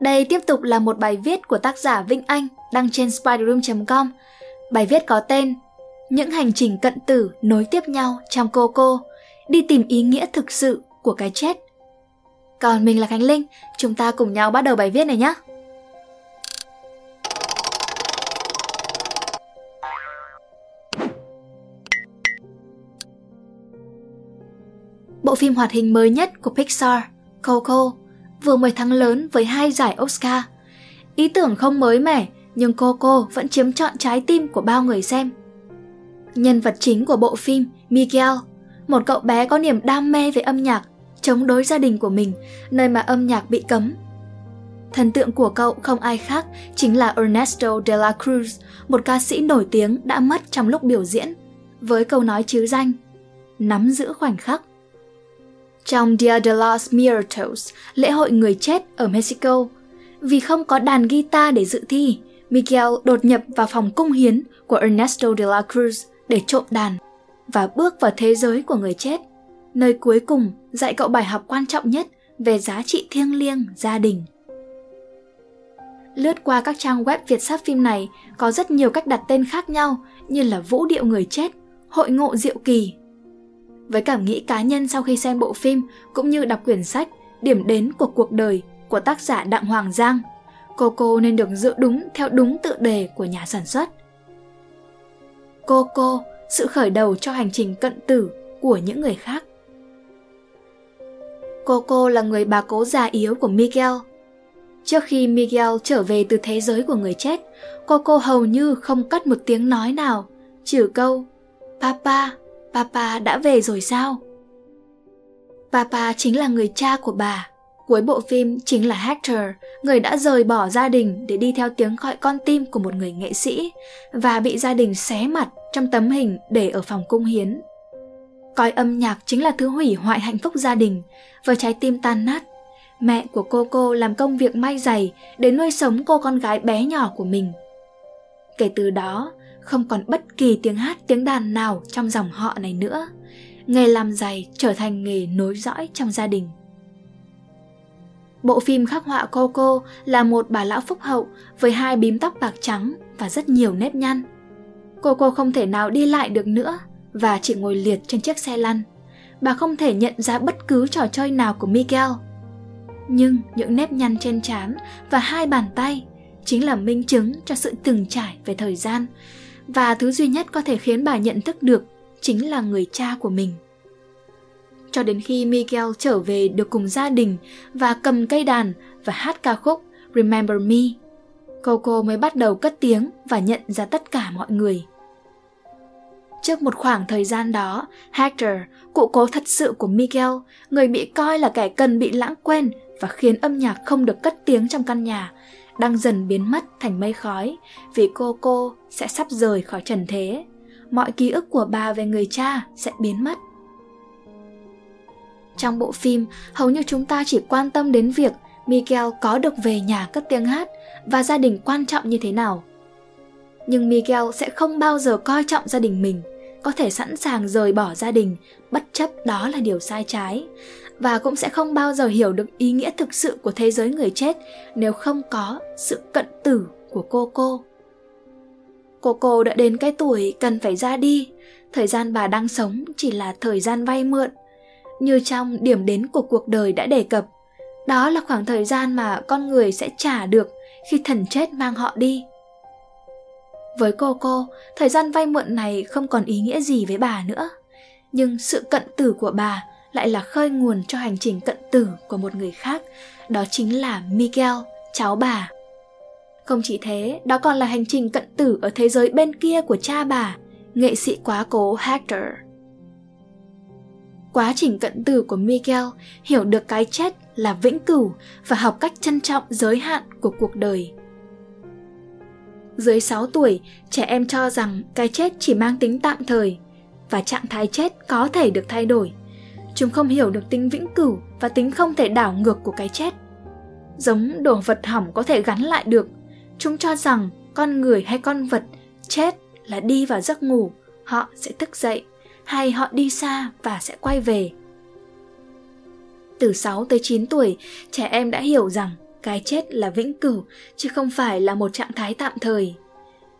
Đây tiếp tục là một bài viết của tác giả Vinh Anh đăng trên spiderroom.com. Bài viết có tên Những hành trình cận tử nối tiếp nhau trong cô cô, đi tìm ý nghĩa thực sự của cái chết. Còn mình là Khánh Linh, chúng ta cùng nhau bắt đầu bài viết này nhé. Bộ phim hoạt hình mới nhất của Pixar, Coco, vừa mới thắng lớn với hai giải Oscar. Ý tưởng không mới mẻ, nhưng Coco vẫn chiếm trọn trái tim của bao người xem. Nhân vật chính của bộ phim, Miguel, một cậu bé có niềm đam mê về âm nhạc, chống đối gia đình của mình, nơi mà âm nhạc bị cấm. Thần tượng của cậu không ai khác chính là Ernesto de la Cruz, một ca sĩ nổi tiếng đã mất trong lúc biểu diễn, với câu nói chứ danh, nắm giữ khoảnh khắc. Trong Dia de los Muertos, lễ hội người chết ở Mexico, vì không có đàn guitar để dự thi, Miguel đột nhập vào phòng cung hiến của Ernesto de la Cruz để trộm đàn và bước vào thế giới của người chết, nơi cuối cùng dạy cậu bài học quan trọng nhất về giá trị thiêng liêng gia đình. Lướt qua các trang web Việt sát phim này có rất nhiều cách đặt tên khác nhau như là Vũ điệu người chết, Hội ngộ diệu kỳ, với cảm nghĩ cá nhân sau khi xem bộ phim cũng như đọc quyển sách Điểm đến của cuộc đời của tác giả Đặng Hoàng Giang, Coco nên được dự đúng theo đúng tự đề của nhà sản xuất. Coco, sự khởi đầu cho hành trình cận tử của những người khác. Coco là người bà cố già yếu của Miguel. Trước khi Miguel trở về từ thế giới của người chết, Coco hầu như không cất một tiếng nói nào, trừ câu Papa, Papa đã về rồi sao? Papa chính là người cha của bà. Cuối bộ phim chính là Hector, người đã rời bỏ gia đình để đi theo tiếng gọi con tim của một người nghệ sĩ và bị gia đình xé mặt trong tấm hình để ở phòng cung hiến. Coi âm nhạc chính là thứ hủy hoại hạnh phúc gia đình, với trái tim tan nát. Mẹ của cô cô làm công việc may giày để nuôi sống cô con gái bé nhỏ của mình. Kể từ đó, không còn bất kỳ tiếng hát tiếng đàn nào trong dòng họ này nữa. Nghề làm giày trở thành nghề nối dõi trong gia đình. Bộ phim khắc họa coco là một bà lão phúc hậu với hai bím tóc bạc trắng và rất nhiều nếp nhăn. Coco không thể nào đi lại được nữa và chỉ ngồi liệt trên chiếc xe lăn. Bà không thể nhận ra bất cứ trò chơi nào của miguel. Nhưng những nếp nhăn trên trán và hai bàn tay chính là minh chứng cho sự từng trải về thời gian và thứ duy nhất có thể khiến bà nhận thức được chính là người cha của mình. Cho đến khi Miguel trở về được cùng gia đình và cầm cây đàn và hát ca khúc Remember Me, Coco mới bắt đầu cất tiếng và nhận ra tất cả mọi người. Trước một khoảng thời gian đó, Hector, cụ cố thật sự của Miguel, người bị coi là kẻ cần bị lãng quên và khiến âm nhạc không được cất tiếng trong căn nhà, đang dần biến mất thành mây khói vì cô cô sẽ sắp rời khỏi trần thế. Mọi ký ức của bà về người cha sẽ biến mất. Trong bộ phim, hầu như chúng ta chỉ quan tâm đến việc Miguel có được về nhà cất tiếng hát và gia đình quan trọng như thế nào. Nhưng Miguel sẽ không bao giờ coi trọng gia đình mình, có thể sẵn sàng rời bỏ gia đình, bất chấp đó là điều sai trái và cũng sẽ không bao giờ hiểu được ý nghĩa thực sự của thế giới người chết nếu không có sự cận tử của cô cô. Cô cô đã đến cái tuổi cần phải ra đi, thời gian bà đang sống chỉ là thời gian vay mượn. Như trong điểm đến của cuộc đời đã đề cập, đó là khoảng thời gian mà con người sẽ trả được khi thần chết mang họ đi. Với cô cô, thời gian vay mượn này không còn ý nghĩa gì với bà nữa. Nhưng sự cận tử của bà lại là khơi nguồn cho hành trình cận tử của một người khác, đó chính là Miguel, cháu bà. Không chỉ thế, đó còn là hành trình cận tử ở thế giới bên kia của cha bà, nghệ sĩ quá cố Hector. Quá trình cận tử của Miguel hiểu được cái chết là vĩnh cửu và học cách trân trọng giới hạn của cuộc đời. Dưới 6 tuổi, trẻ em cho rằng cái chết chỉ mang tính tạm thời và trạng thái chết có thể được thay đổi – chúng không hiểu được tính vĩnh cửu và tính không thể đảo ngược của cái chết. Giống đồ vật hỏng có thể gắn lại được, chúng cho rằng con người hay con vật chết là đi vào giấc ngủ, họ sẽ thức dậy, hay họ đi xa và sẽ quay về. Từ 6 tới 9 tuổi, trẻ em đã hiểu rằng cái chết là vĩnh cửu chứ không phải là một trạng thái tạm thời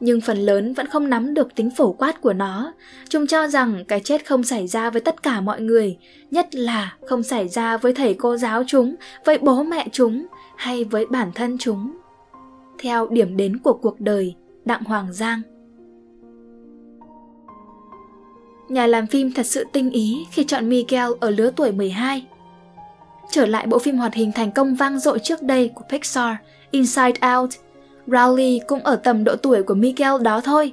nhưng phần lớn vẫn không nắm được tính phổ quát của nó. Chúng cho rằng cái chết không xảy ra với tất cả mọi người nhất là không xảy ra với thầy cô giáo chúng với bố mẹ chúng hay với bản thân chúng. Theo điểm đến của cuộc đời đặng hoàng giang. Nhà làm phim thật sự tinh ý khi chọn Miguel ở lứa tuổi 12. Trở lại bộ phim hoạt hình thành công vang dội trước đây của Pixar, Inside Out, Rowley cũng ở tầm độ tuổi của Miguel đó thôi.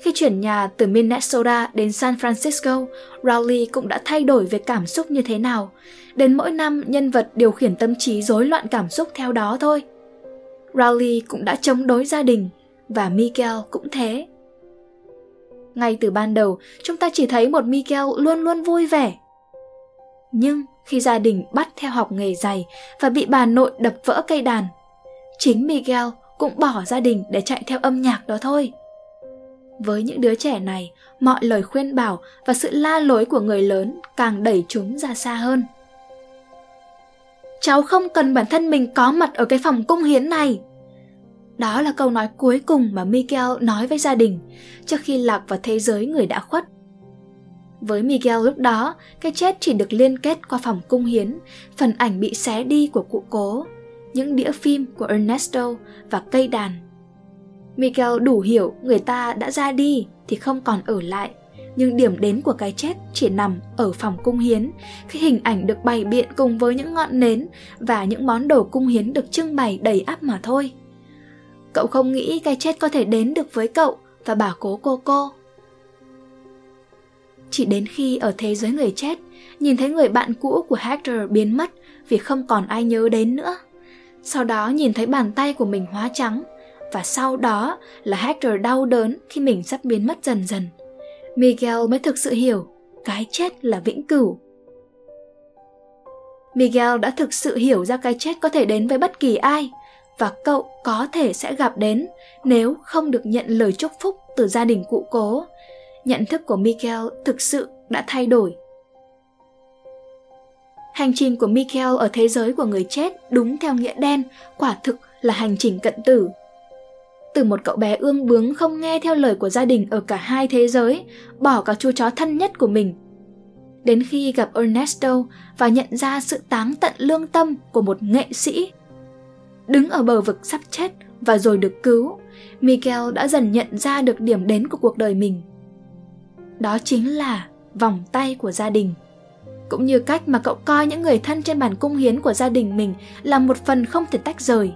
Khi chuyển nhà từ Minnesota đến San Francisco, Rowley cũng đã thay đổi về cảm xúc như thế nào. Đến mỗi năm, nhân vật điều khiển tâm trí rối loạn cảm xúc theo đó thôi. Rowley cũng đã chống đối gia đình, và Miguel cũng thế. Ngay từ ban đầu, chúng ta chỉ thấy một Miguel luôn luôn vui vẻ. Nhưng khi gia đình bắt theo học nghề giày và bị bà nội đập vỡ cây đàn, chính Miguel cũng bỏ gia đình để chạy theo âm nhạc đó thôi. Với những đứa trẻ này, mọi lời khuyên bảo và sự la lối của người lớn càng đẩy chúng ra xa hơn. Cháu không cần bản thân mình có mặt ở cái phòng cung hiến này. Đó là câu nói cuối cùng mà Miguel nói với gia đình trước khi lạc vào thế giới người đã khuất. Với Miguel lúc đó, cái chết chỉ được liên kết qua phòng cung hiến, phần ảnh bị xé đi của cụ cố, những đĩa phim của Ernesto và cây đàn. Miguel đủ hiểu người ta đã ra đi thì không còn ở lại, nhưng điểm đến của cái chết chỉ nằm ở phòng cung hiến khi hình ảnh được bày biện cùng với những ngọn nến và những món đồ cung hiến được trưng bày đầy ắp mà thôi. Cậu không nghĩ cái chết có thể đến được với cậu và bảo cố cô cô. Chỉ đến khi ở thế giới người chết, nhìn thấy người bạn cũ của Hector biến mất vì không còn ai nhớ đến nữa. Sau đó nhìn thấy bàn tay của mình hóa trắng, và sau đó là Hector đau đớn khi mình sắp biến mất dần dần. Miguel mới thực sự hiểu, cái chết là vĩnh cửu. Miguel đã thực sự hiểu ra cái chết có thể đến với bất kỳ ai, và cậu có thể sẽ gặp đến nếu không được nhận lời chúc phúc từ gia đình cụ cố. Nhận thức của Miguel thực sự đã thay đổi. Hành trình của Michael ở thế giới của người chết đúng theo nghĩa đen, quả thực là hành trình cận tử. Từ một cậu bé ương bướng không nghe theo lời của gia đình ở cả hai thế giới, bỏ cả chú chó thân nhất của mình. Đến khi gặp Ernesto và nhận ra sự táng tận lương tâm của một nghệ sĩ đứng ở bờ vực sắp chết và rồi được cứu, Miguel đã dần nhận ra được điểm đến của cuộc đời mình. Đó chính là vòng tay của gia đình. Cũng như cách mà cậu coi những người thân trên bàn cung hiến của gia đình mình là một phần không thể tách rời.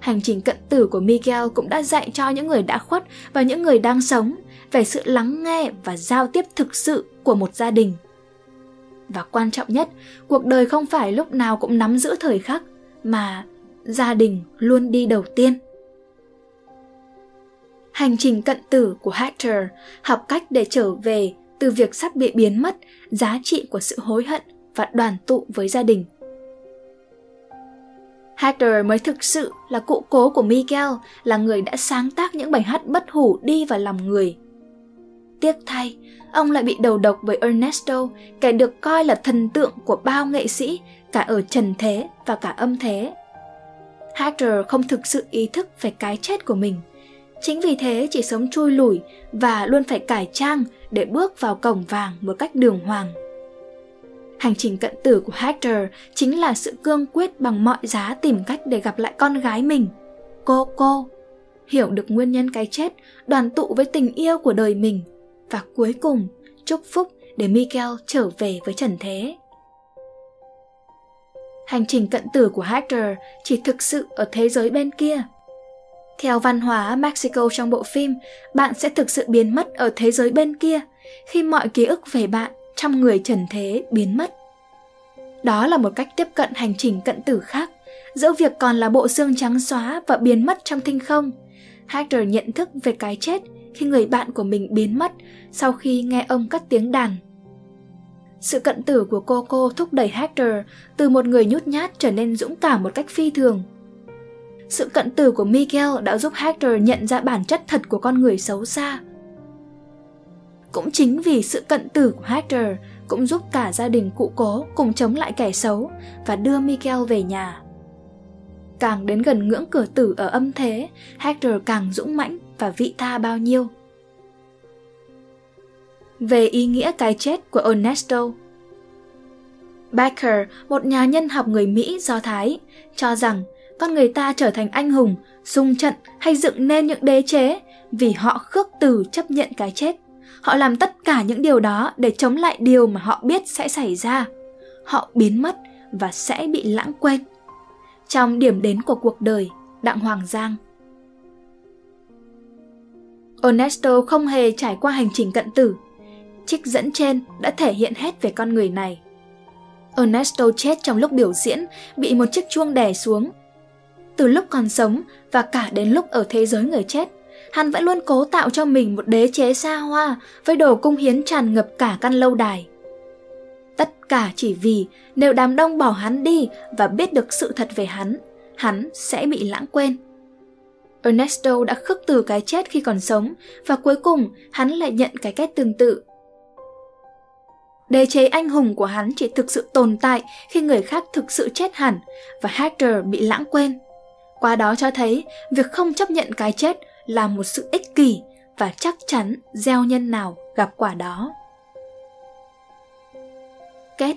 Hành trình cận tử của Miguel cũng đã dạy cho những người đã khuất và những người đang sống về sự lắng nghe và giao tiếp thực sự của một gia đình. Và quan trọng nhất, cuộc đời không phải lúc nào cũng nắm giữ thời khắc, mà gia đình luôn đi đầu tiên. Hành trình cận tử của Hector học cách để trở về từ việc sắp bị biến mất giá trị của sự hối hận và đoàn tụ với gia đình. Hector mới thực sự là cụ cố của Miguel, là người đã sáng tác những bài hát bất hủ đi vào lòng người. Tiếc thay, ông lại bị đầu độc với Ernesto, kẻ được coi là thần tượng của bao nghệ sĩ, cả ở trần thế và cả âm thế. Hector không thực sự ý thức về cái chết của mình. Chính vì thế chỉ sống chui lủi và luôn phải cải trang để bước vào cổng vàng một cách đường hoàng. Hành trình cận tử của Hector chính là sự cương quyết bằng mọi giá tìm cách để gặp lại con gái mình, cô cô, hiểu được nguyên nhân cái chết, đoàn tụ với tình yêu của đời mình và cuối cùng chúc phúc để Miguel trở về với trần thế. Hành trình cận tử của Hector chỉ thực sự ở thế giới bên kia. Theo văn hóa Mexico trong bộ phim, bạn sẽ thực sự biến mất ở thế giới bên kia khi mọi ký ức về bạn trong người trần thế biến mất. Đó là một cách tiếp cận hành trình cận tử khác, giữa việc còn là bộ xương trắng xóa và biến mất trong thinh không. Hector nhận thức về cái chết khi người bạn của mình biến mất sau khi nghe ông cất tiếng đàn sự cận tử của Coco thúc đẩy Hector từ một người nhút nhát trở nên dũng cảm một cách phi thường. Sự cận tử của Miguel đã giúp Hector nhận ra bản chất thật của con người xấu xa. Cũng chính vì sự cận tử của Hector cũng giúp cả gia đình cụ cố cùng chống lại kẻ xấu và đưa Miguel về nhà. càng đến gần ngưỡng cửa tử ở âm thế, Hector càng dũng mãnh và vị tha bao nhiêu. Về ý nghĩa cái chết của Ernesto Becker, một nhà nhân học người Mỹ do Thái, cho rằng con người ta trở thành anh hùng, xung trận hay dựng nên những đế chế vì họ khước từ chấp nhận cái chết. Họ làm tất cả những điều đó để chống lại điều mà họ biết sẽ xảy ra. Họ biến mất và sẽ bị lãng quên. Trong điểm đến của cuộc đời, Đặng Hoàng Giang Ernesto không hề trải qua hành trình cận tử. Trích dẫn trên đã thể hiện hết về con người này. Ernesto chết trong lúc biểu diễn, bị một chiếc chuông đè xuống. Từ lúc còn sống và cả đến lúc ở thế giới người chết, hắn vẫn luôn cố tạo cho mình một đế chế xa hoa với đồ cung hiến tràn ngập cả căn lâu đài. Tất cả chỉ vì nếu đám đông bỏ hắn đi và biết được sự thật về hắn, hắn sẽ bị lãng quên. Ernesto đã khước từ cái chết khi còn sống và cuối cùng hắn lại nhận cái kết tương tự. Đế chế anh hùng của hắn chỉ thực sự tồn tại khi người khác thực sự chết hẳn và Hector bị lãng quên. Qua đó cho thấy việc không chấp nhận cái chết là một sự ích kỷ và chắc chắn gieo nhân nào gặp quả đó. Kết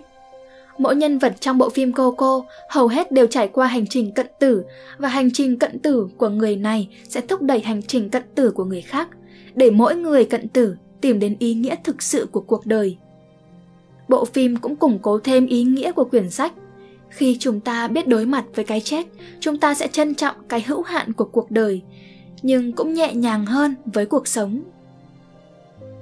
Mỗi nhân vật trong bộ phim Coco hầu hết đều trải qua hành trình cận tử và hành trình cận tử của người này sẽ thúc đẩy hành trình cận tử của người khác để mỗi người cận tử tìm đến ý nghĩa thực sự của cuộc đời. Bộ phim cũng củng cố thêm ý nghĩa của quyển sách. Khi chúng ta biết đối mặt với cái chết, chúng ta sẽ trân trọng cái hữu hạn của cuộc đời, nhưng cũng nhẹ nhàng hơn với cuộc sống.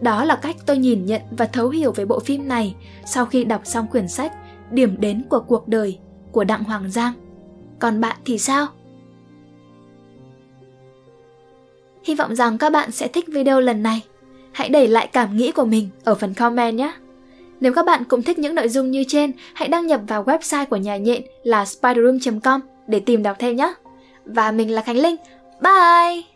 Đó là cách tôi nhìn nhận và thấu hiểu về bộ phim này sau khi đọc xong quyển sách Điểm đến của cuộc đời của Đặng Hoàng Giang. Còn bạn thì sao? Hy vọng rằng các bạn sẽ thích video lần này. Hãy để lại cảm nghĩ của mình ở phần comment nhé. Nếu các bạn cũng thích những nội dung như trên, hãy đăng nhập vào website của nhà nhện là spiderroom.com để tìm đọc thêm nhé. Và mình là Khánh Linh. Bye!